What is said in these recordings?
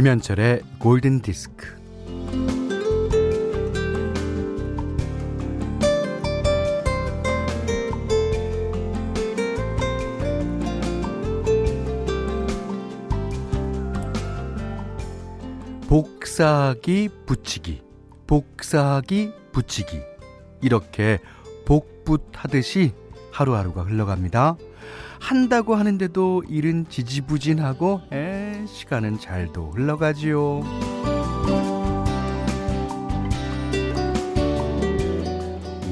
김현철의 골든 디스크. 복사기 붙이기, 복사기 붙이기. 이렇게 복붙하듯이 하루하루가 흘러갑니다. 한다고 하는데도 일은 지지부진하고 에, 시간은 잘도 흘러가지요.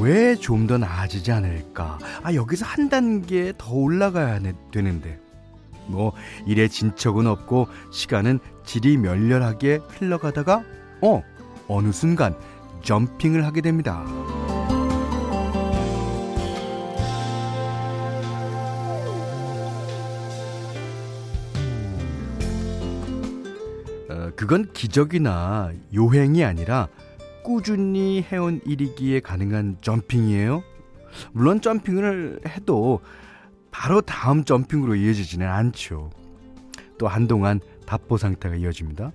왜 좀 더 나아지지 않을까? 아, 여기서 한 단계 더 올라가야 되는데. 뭐, 일에 진척은 없고, 시간은 질이 멸렬하게 흘러가다가, 어, 어느 순간, 점핑을 하게 됩니다. 그건 기적이나 요행이 아니라 꾸준히 해온 일이기에 가능한 점핑이에요. 물론 점핑을 해도 바로 다음 점핑으로 이어지지는 않죠. 또 한동안 답보 상태가 이어집니다.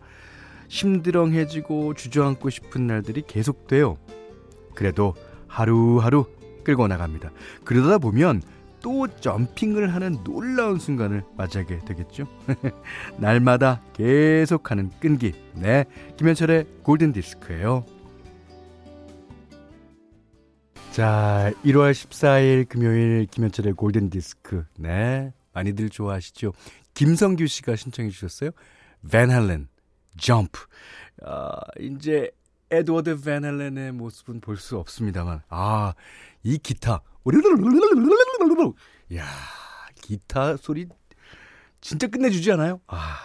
심드렁해지고 주저앉고 싶은 날들이 계속돼요. 그래도 하루하루 끌고 나갑니다. 그러다 보면 또 점핑을 하는 놀라운 순간을 맞이하게 되겠죠. 날마다 계속하는 끈기. 네, 김현철의 골든 디스크예요. 자, 1월 14일 금요일 김현철의 골든 디스크. 네, 많이들 좋아하시죠? 김성규 씨가 신청해 주셨어요. 밴 할렌, 점프. 아, 이제 에드워드 밴 할렌의 모습은 볼 수 없습니다만, 아, 이 기타. 야 기타 소리 진짜 끝내주지 않아요? 아.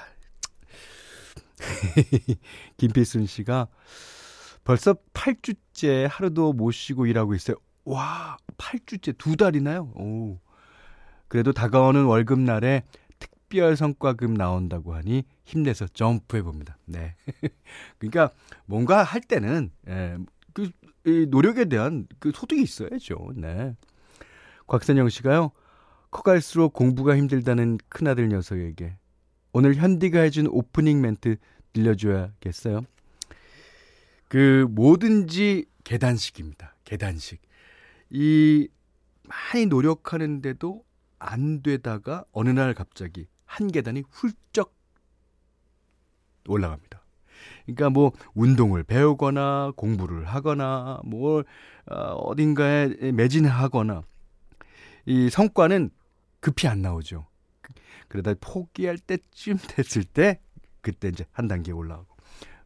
김필순 씨가 벌써 8주째 하루도 못 쉬고 일하고 있어요. 와, 8주째 두 달이나요? 오. 그래도 다가오는 월급날에 특별 성과금 나온다고 하니 힘내서 점프해 봅니다. 네. 그러니까 뭔가 할 때는 예, 그 노력에 대한 그 소득이 있어야죠. 네. 곽선영 씨가요. 커갈수록 공부가 힘들다는 큰아들 녀석에게 오늘 현디가 해준 오프닝 멘트 들려줘야겠어요. 그 뭐든지 계단식입니다. 계단식. 이 많이 노력하는데도 안 되다가 어느 날 갑자기 한 계단이 훌쩍 올라갑니다. 그러니까 뭐 운동을 배우거나 공부를 하거나 뭘 어, 어딘가에 매진하거나 이 성과는 급히 안 나오죠. 그러다 포기할 때쯤 됐을 때 그때 이제 한 단계 올라오고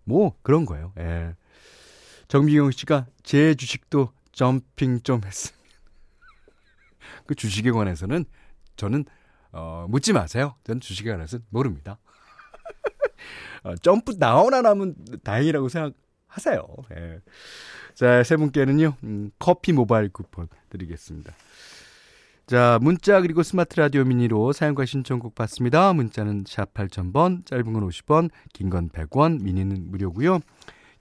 뭐 그런 거예요. 예. 정미경 씨가 제 주식도 점핑 좀 했습니다. 그 주식에 관해서는 저는 어, 묻지 마세요. 전 주식에 관해서는 모릅니다. 어, 점프 나오나 나면 다행이라고 생각하세요. 예. 자, 세 분께는요, 음, 커피 모바일 쿠폰 드리겠습니다. 자, 문자 그리고 스마트 라디오 미니로 사용과 신청곡 받습니다. 문자는 샵 8000번, 짧은 건 50원, 긴 건 100원, 미니는 무료고요.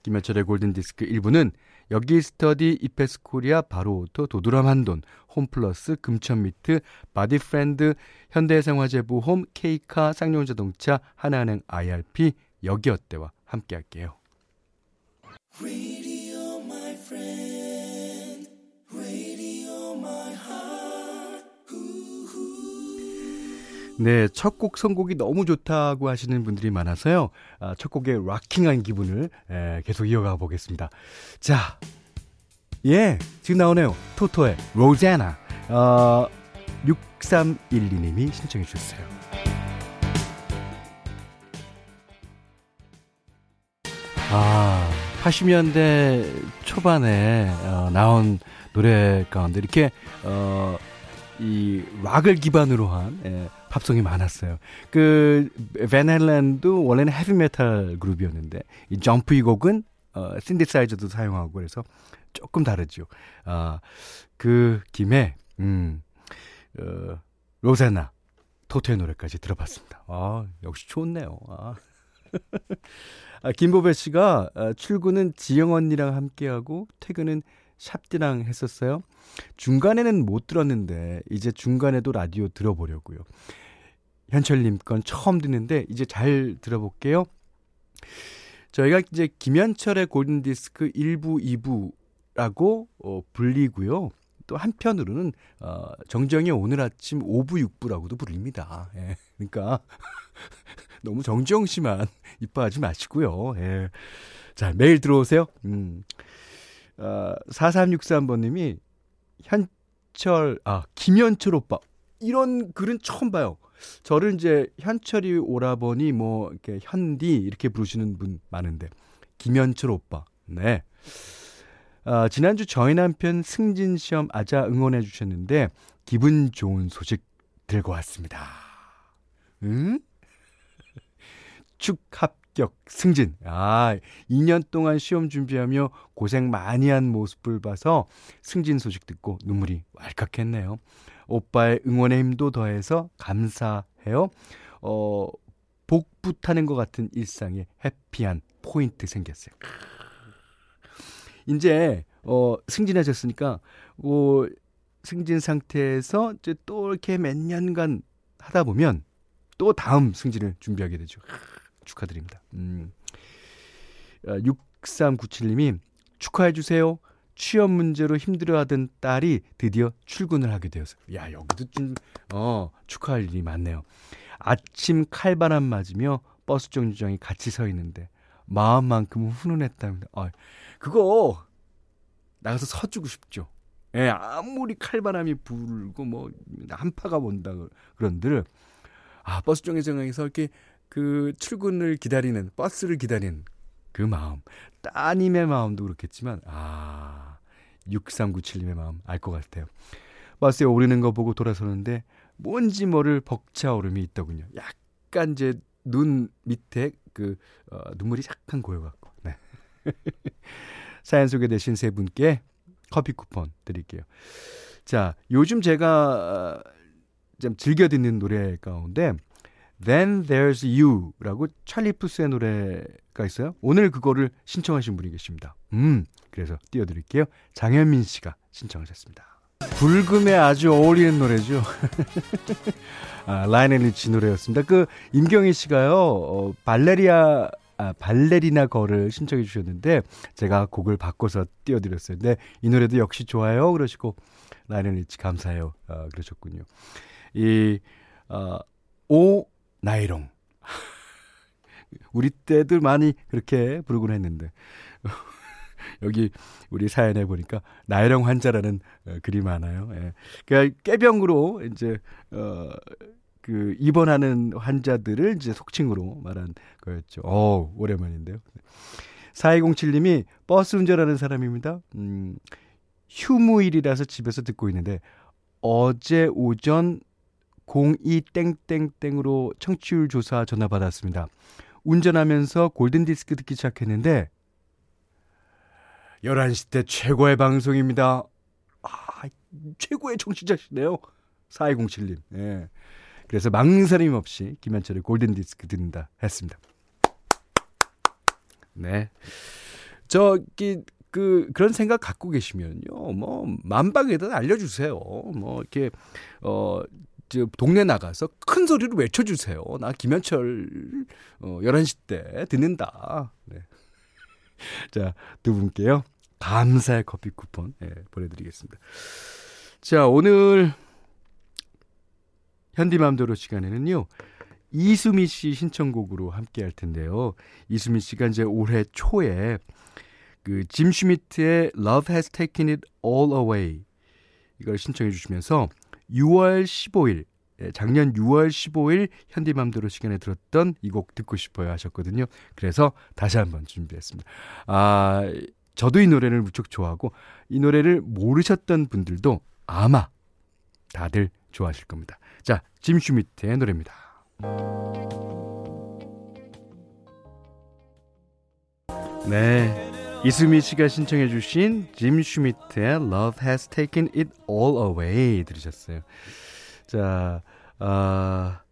김현철의 골든디스크 1부는 여기 스터디, 이페스 코리아, 바로오토, 도드람 한돈, 홈플러스, 금천미트, 바디프렌드, 현대생활재보험, 케이카, 쌍용자동차, 하나은행 IRP, 여기어때와 함께할게요. 네, 첫 곡 선곡이 너무 좋다고 하시는 분들이 많아서요. 아, 첫 곡의 락킹한 기분을 에, 계속 이어가 보겠습니다. 자, 예, 지금 나오네요. 토토의 로제나. 어, 6312님이 신청해 주셨어요. 아, 80년대 초반에 어, 나온 노래 가운데 이렇게 어, 이 락을 기반으로 한 예, 팝송이 많았어요. 그 벤헬랜도 원래는 헤비메탈 그룹이었는데 이 점프 이 곡은 어, 신디사이저도 사용하고 그래서 조금 다르죠. 아, 그 김에 음, 어, 로제나 토토의 노래까지 들어봤습니다. 아, 역시 좋네요. 아. 아, 김보배 씨가 아, 출근은 지영 언니랑 함께하고 퇴근은 샵디랑 했었어요. 중간에는 못 들었는데 이제 중간에도 라디오 들어보려고요. 현철님 건 처음 듣는데 이제 잘 들어볼게요. 저희가 이제 김현철의 골든 디스크 1부, 2부라고 어, 불리고요. 또 한편으로는 어, 정정의 오늘 아침 5부, 6부라고도 불립니다. 예. 그러니까 너무 정정 씨만 이뻐하지 마시고요. 예. 자, 매일 들어오세요. 음. 어, 4363번님이 현철, 아, 김현철 오빠. 이런 글은 처음 봐요. 저를 이제 현철이 오라버니 뭐 이렇게 현디 이렇게 부르시는 분 많은데 김현철 오빠. 네. 아, 지난주 저희 남편 승진 시험 아자 응원해 주셨는데 기분 좋은 소식 들고 왔습니다. 응? 축 합격 승진. 아, 2년 동안 시험 준비하며 고생 많이 한 모습을 봐서 승진 소식 듣고 눈물이 왈칵했네요. 오빠의 응원의 힘도 더해서 감사해요. 어, 복부 타는 것 같은 일상에 해피한 포인트 생겼어요. 이제 어, 승진하셨으니까 어, 승진 상태에서 이제 또 이렇게 몇 년간 하다 보면 또 다음 승진을 준비하게 되죠. 축하드립니다. 음. 6397님이 아, 축하해 주세요. 취업 문제로 힘들어하던 딸이 드디어 출근을 하게 되어서 야 여기도 좀 어, 축하할 일이 많네요. 아침 칼바람 맞으며 버스 정류장에 같이 서 있는데 마음만큼은 훈훈했답니다. 아, 그거 나가서 서주고 싶죠. 예, 아무리 칼바람이 불고 뭐 한파가 온다 그런들 아 버스 정류장에서 이렇게 그 출근을 기다리는 버스를 기다리는 그 마음 따님의 마음도 그렇겠지만 아 6397님의 마음 알 것 같아요. 버스에 오르는 거 보고 돌아서는데 뭔지 모를 벅차오름이 있더군요. 약간 이제 눈 밑에 그 어, 눈물이 약간 고여갖고. 네. 사연 소개되신 세 분께 커피 쿠폰 드릴게요. 자, 요즘 제가 어, 좀 즐겨 듣는 노래 가운데 Then There's You라고 찰리 푸스의 노래가 있어요. 오늘 그거를 신청하신 분이 계십니다. 음, 그래서 띄워드릴게요. 장현민 씨가 신청하셨습니다. 불금에 아주 어울리는 노래죠. 아, 라이넬 리치 노래였습니다. 그 임경희 씨가요, 어, 발레리아 아, 발레리나 거를 신청해 주셨는데 제가 곡을 바꿔서 띄워드렸어요. 근데 이 노래도 역시 좋아요. 그러시고 라이넬 리치 감사해요. 아, 그러셨군요. 이 어, 오 나이롱 우리 때들 많이 그렇게 부르곤 했는데 여기 우리 사연에 보니까 나이롱 환자라는 어, 글이 많아요. 예. 그러니까 깨병으로 이제 어. 그 입원하는 환자들을 이제 속칭으로 말한 거였죠. 어, 오랜만인데요. 4207님이 버스 운전하는 사람입니다. 음, 휴무일이라서 집에서 듣고 있는데 어제 오전 02땡땡땡으로 청취율 조사 전화 받았습니다. 운전하면서 골든디스크 듣기 시작했는데 11시 때 최고의 방송입니다. 아, 최고의 청취자시네요. 4207님. 예. 그래서 망설임 없이 김현철의 골든디스크 듣는다 했습니다. 네. 저기 그 그런 생각 갖고 계시면요. 뭐 만방에다 알려 주세요. 뭐 이렇게 어 동네 나가서 큰 소리로 외쳐주세요. 나 김현철 어, 11시 때 듣는다. 네. 자, 두 분께요. 감사의 커피 쿠폰 네, 보내드리겠습니다. 자, 오늘 현디맘대로 시간에는요. 이수미 씨 신청곡으로 함께 할 텐데요. 이수미 씨가 이제 올해 초에 그짐 슈미트의 Love Has Taken It All Away 이걸 신청해 주시면서 6월 15일 예, 작년 6월 15일 현디맘대로 시간에 들었던 이 곡 듣고 싶어요 하셨거든요. 그래서 다시 한번 준비했습니다. 아, 저도 이 노래를 무척 좋아하고 이 노래를 모르셨던 분들도 아마 다들 좋아하실 겁니다. 자, 짐 슈미트의 노래입니다. 네. 이수미 씨가 신청해 주신 짐 슈미트의 Love Has Taken It All Away 들으셨어요. 자, 아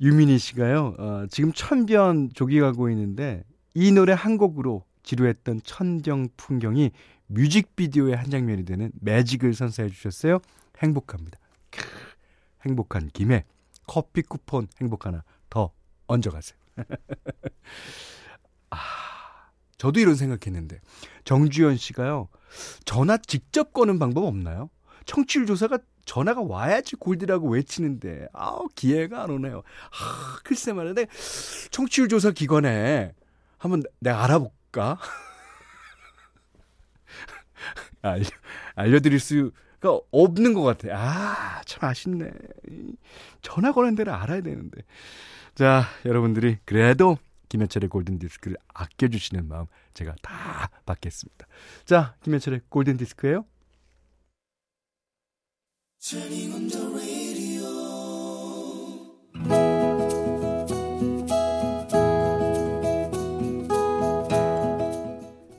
유민희 씨가요. 어, 지금 천변 조기 가고 있는데 이 노래 한 곡으로 지루했던 천정 풍경이 뮤직비디오의 한 장면이 되는 매직을 선사해 주셨어요. 행복합니다. 크, 행복한 김에 커피 쿠폰 행복 하나 더 얹어가세요. 아, 저도 이런 생각했는데 정주현 씨가요. 전화 직접 거는 방법 없나요? 청취율 조사가 전화가 와야지 골디라고 외치는데 아우 기회가 안 오네요. 아, 글쎄 말인데 청취율 조사 기관에 한번 내가 알아볼까? 알려, 알려드릴 수가 없는 것 같아. 아, 참 아쉽네. 전화 거는 데를 알아야 되는데. 자, 여러분들이 그래도 김현철의 골든 디스크를 아껴주시는 마음 제가 다 받겠습니다. 자, 김현철의 골든 디스크예요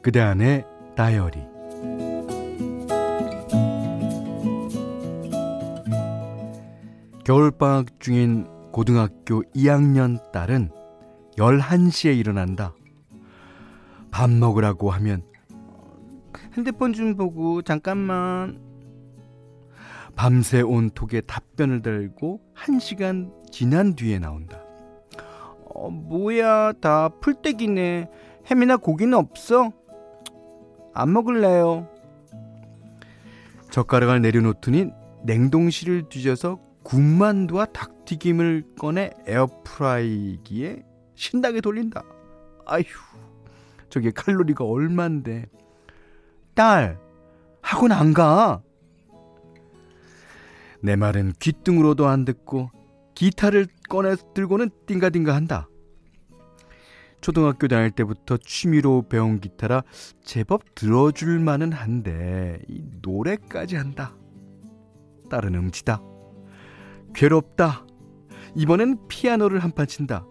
그대 안의 다이어리 겨울방학 중인 고등학교 2학년 딸은 11시에 일어난다. 밥 먹으라고 하면 핸드폰 좀 보고 잠깐만 밤새 온톡에 답변을 달고 1시간 지난 뒤에 나온다. 어, 뭐야 다 풀떼기네. 햄이나 고기는 없어? 안 먹을래요. 젓가락을 내려놓더니 냉동실을 뒤져서 군만두와 닭튀김을 꺼내 에어프라이기에 신나게 돌린다. 아휴, 저게 칼로리가 얼만데. 딸, 학원 안 가? 내 말은 귓등으로도 안 듣고 기타를 꺼내 들고는 띵가띵가 한다. 초등학교 다닐 때부터 취미로 배운 기타라 제법 들어줄 만은 한데 이 노래까지 한다. 딸은 음치다. 괴롭다. 이번엔 피아노를 한 판 친다.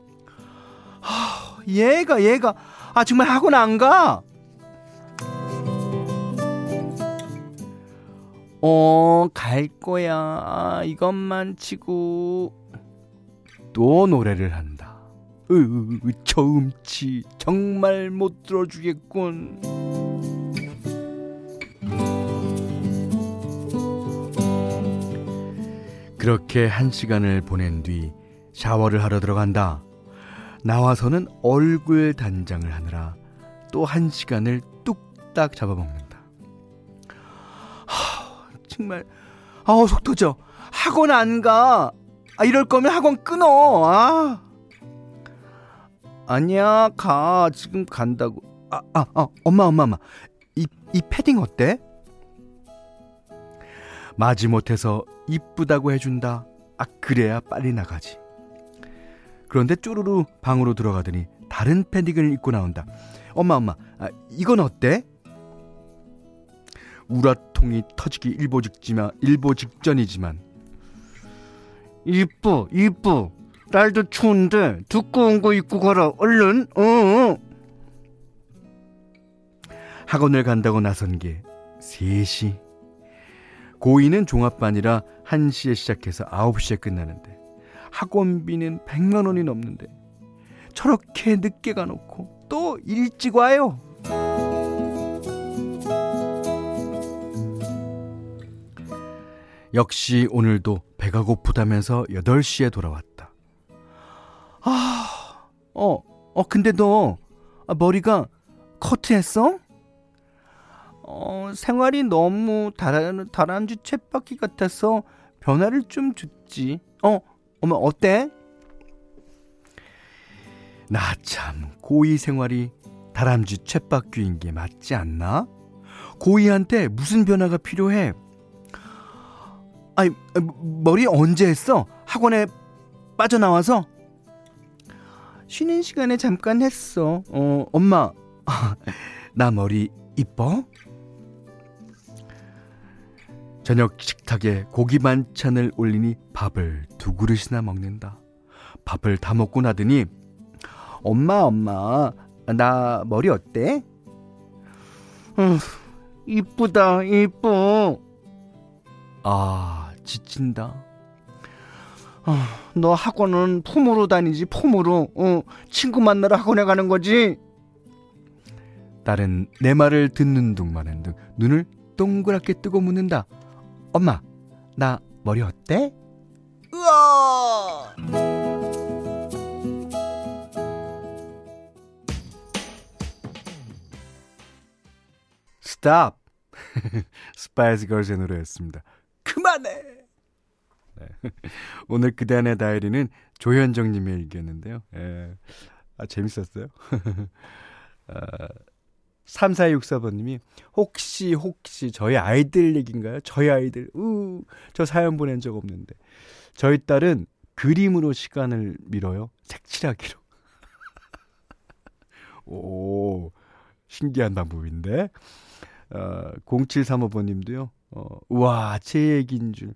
하, 얘가 얘가 아 정말 학원 안 가? 어, 갈 거야. 아, 이것만 치고 또 노래를 한다. 으, 저음치 정말 못 들어주겠군. 그렇게 한 시간을 보낸 뒤 샤워를 하러 들어간다. 나와서는 얼굴 단장을 하느라 또 한 시간을 뚝딱 잡아먹는다. 하, 정말, 아우, 속 터져. 학원 안 가. 아, 이럴 거면 학원 끊어. 아. 아니야, 가. 지금 간다고. 아, 아, 아, 엄마, 엄마, 엄마. 이, 이 패딩 어때? 마지못해서 이쁘다고 해준다. 아, 그래야 빨리 나가지. 그런데 쪼르르 방으로 들어가더니 다른 패딩을 입고 나온다. 엄마, 엄마, 아, 이건 어때? 우라통이 터지기 일보 직지만, 일보 직전이지만. 이뻐, 이뻐. 날도 추운데 두꺼운 거 입고 가라. 얼른, 어. 어. 학원을 간다고 나선 게 3시. 고2는 종합반이라 1시에 시작해서 9시에 끝나는데 학원비는 100만 원이 넘는데 저렇게 늦게 가놓고 또 일찍 와요. 역시 오늘도 배가 고프다면서 8시에 돌아왔다. 아, 어, 어, 근데 너 아, 머리가 커트했어? 어, 생활이 너무 다란, 다람쥐 쳇바퀴 같아서 변화를 좀 줬지. 어, 어머, 어때? 나 참, 고이 생활이 다람쥐 쳇바퀴인 게 맞지 않나? 고이한테 무슨 변화가 필요해? 아니, 머리 언제 했어? 학원에 빠져나와서? 쉬는 시간에 잠깐 했어. 어, 엄마, 나 머리 이뻐? 저녁 식탁에 고기 반찬을 올리니 밥을 두 그릇이나 먹는다. 밥을 다 먹고 나더니 엄마 엄마 나 머리 어때? 음, 이쁘다 이뻐. 아 지친다. 아, 너 학원은 폼으로 다니지 폼으로 어, 친구 만나러 학원에 가는 거지? 딸은 내 말을 듣는 둥 마는 둥 눈을 동그랗게 뜨고 묻는다. 엄마, 나 머리 어때? 우와! 스탑! 스파이스 걸스의 노래였습니다. 그만해! 네. 오늘 그대 안의 다이리는 조현정님의 일기였는데요. 예. 아, 재밌었어요. 아, 3464번님이 혹시 혹시 저희 아이들 얘기인가요? 저희 아이들 우, 저 사연 보낸 적 없는데 저희 딸은 그림으로 시간을 밀어요. 색칠하기로. 오 신기한 방법인데 어, 0735번님도요. 어, 우와 제 얘기인 줄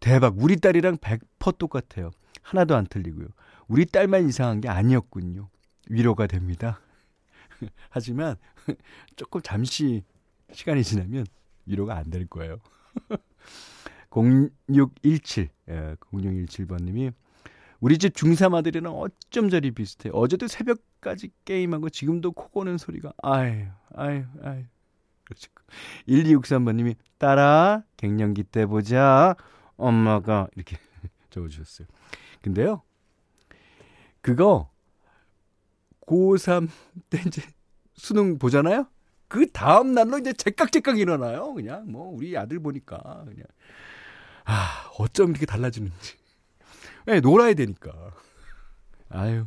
대박 우리 딸이랑 100% 똑같아요. 하나도 안 틀리고요. 우리 딸만 이상한 게 아니었군요. 위로가 됩니다. 하지만 조금 잠시 시간이 지나면 위로가 안 될 거예요. 0617, 예, 0617번님이 우리 집 중3 아들이랑 어쩜 저리 비슷해. 어제도 새벽까지 게임하고 지금도 코 고는 소리가 아유, 아유, 아유. 1263번님이 딸아 갱년기 때 보자. 엄마가 이렇게 적어주셨어요. 근데요, 그거 고3 때 이제 수능 보잖아요? 그 다음 날로 이제 제깍제깍 일어나요. 그냥 뭐 우리 아들 보니까 그냥 아 어쩜 이렇게 달라지는지. 네, 놀아야 되니까. 아유.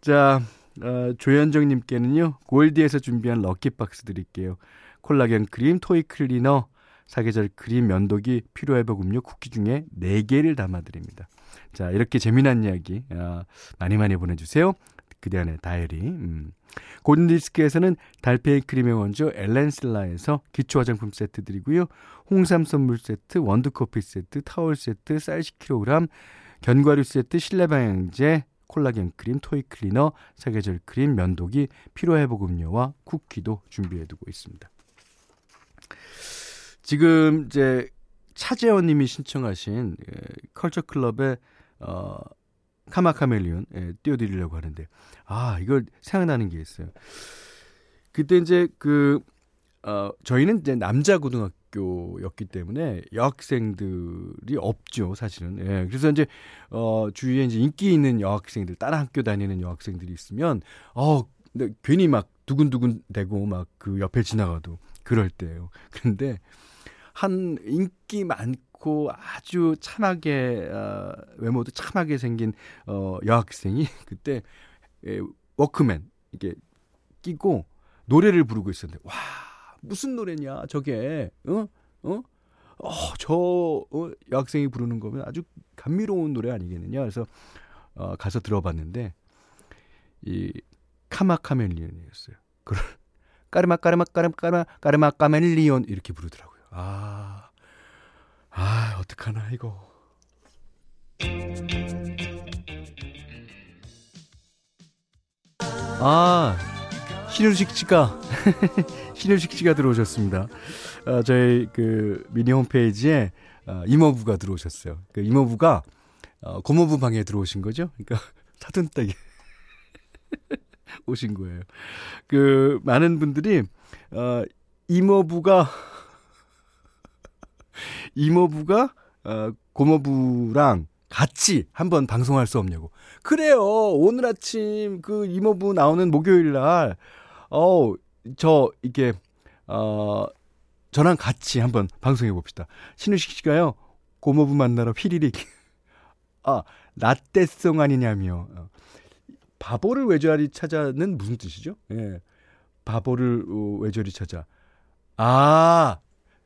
자 어, 조현정님께는요 골디에서 준비한 럭키박스 드릴게요. 콜라겐 크림, 토이 클리너, 사계절 크림, 면도기, 피로회복 음료, 쿠키 중에 4개를 담아드립니다. 자 이렇게 재미난 이야기 어, 많이 많이 보내주세요. 그대 안의 다이어리. 음. 골든디스크에서는 달팽이 크림의 원조 엘렌슬라에서 기초 화장품 세트 드리고요. 홍삼 선물 세트, 원두커피 세트, 타월 세트, 쌀 10kg, 견과류 세트, 실내 방향제, 콜라겐 크림, 토이 클리너, 사계절 크림, 면도기, 피로 회복 음료와 쿠키도 준비해 두고 있습니다. 지금 이제 차재원 님이 신청하신 예, 컬처 클럽의 어 카마카멜리온 예, 띄워드리려고 하는데 아 이걸 생각나는 게 있어요. 그때 이제 그 어, 저희는 이제 남자 고등학교였기 때문에 여학생들이 없죠, 사실은. 예. 그래서 이제 어 주위에 이제 인기 있는 여학생들, 다른 학교 다니는 여학생들이 있으면 어 근데 괜히 막 두근두근 대고 막 그 옆에 지나가도 그럴 때예요. 그런데 한 인기 많고 아주 참하게 어, 외모도 참하게 생긴 어, 여학생이 그때 에, 워크맨 이게 끼고 노래를 부르고 있었는데 와 무슨 노래냐 저게 어 어? 어, 저 어, 여학생이 부르는 거면 아주 감미로운 노래 아니겠느냐. 그래서 어, 가서 들어봤는데 이 카마카멜리온이었어요. 그걸 까르마 까르마 까르마 까르마 까르마 까멜리온 이렇게 부르더라고요. 아 아, 어떡하나, 이거. 아, 신유식 씨가, 신유식 씨가 들어오셨습니다. 어, 저희 그 미니 홈페이지에 어, 이모부가 들어오셨어요. 그 이모부가 어, 고모부 방에 들어오신 거죠. 그러니까 사돈댁에 오신 거예요. 그 많은 분들이 어, 이모부가 이모부가 어, 고모부랑 같이 한번 방송할 수 없냐고. 그래요. 오늘 아침 그 이모부 나오는 목요일 날, 어, 저, 이게, 어, 저랑 같이 한번 방송해 봅시다. 신우식 씨가요, 고모부 만나러 휘리릭. 아, 라떼송 아니냐며. 어. 바보를 외저리 찾아는 무슨 뜻이죠? 예. 바보를 어, 외저리 찾아. 아,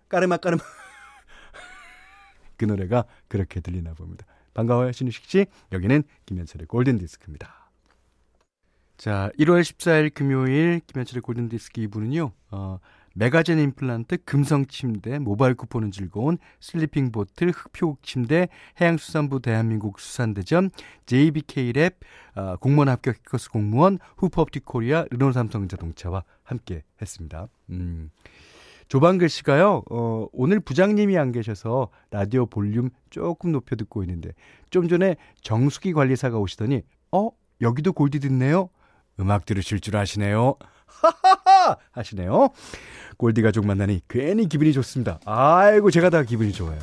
까르마 까르마. 그 노래가 그렇게 들리나 봅니다. 반가워요, 신우식 씨. 여기는 김현철의 골든 디스크입니다. 자, 1월 14일 금요일 김현철의 골든 디스크 2부는요. 어, 메가젠 임플란트, 금성 침대, 모바일 쿠폰은 즐거운 슬리핑 보틀, 흑표 침대, 해양수산부 대한민국 수산대전, JBK랩, 어, 공무원 합격 해커스 공무원, 후퍼업틱 코리아, 르노 삼성 자동차와 함께 했습니다. 음. 조방글 씨가요, 어, 오늘 부장님이 안 계셔서 라디오 볼륨 조금 높여 듣고 있는데, 좀 전에 정수기 관리사가 오시더니, 어, 여기도 골디 듣네요? 음악 들으실 줄 아시네요? 하하하! 하시네요. 골디 가족 만나니 괜히 기분이 좋습니다. 아이고, 제가 다 기분이 좋아요.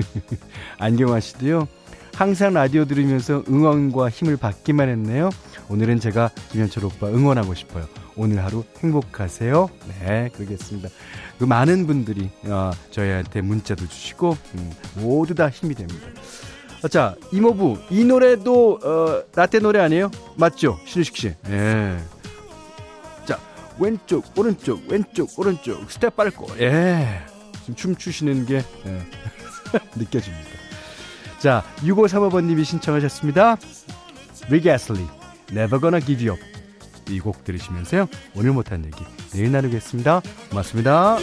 안경화 씨도요, 항상 라디오 들으면서 응원과 힘을 받기만 했네요. 오늘은 제가 김현철 오빠 응원하고 싶어요. 오늘 하루 행복하세요. 네, 그러겠습니다. 그 많은 분들이 어, 저희한테 문자도 주시고 음, 모두 다 힘이 됩니다. 자, 이모부 이 노래도 어, 라떼 노래 아니에요? 맞죠? 신우식 씨. 예. 자, 왼쪽 오른쪽 왼쪽 오른쪽 스텝 밟고 예. 지금 춤 추시는 게 예. 느껴집니다. 자, 6535번님이 신청하셨습니다. 리게 애슬리, Never Gonna Give You Up. 이 곡 들으시면서요. 오늘 못한 얘기 내일 나누겠습니다. 고맙습니다.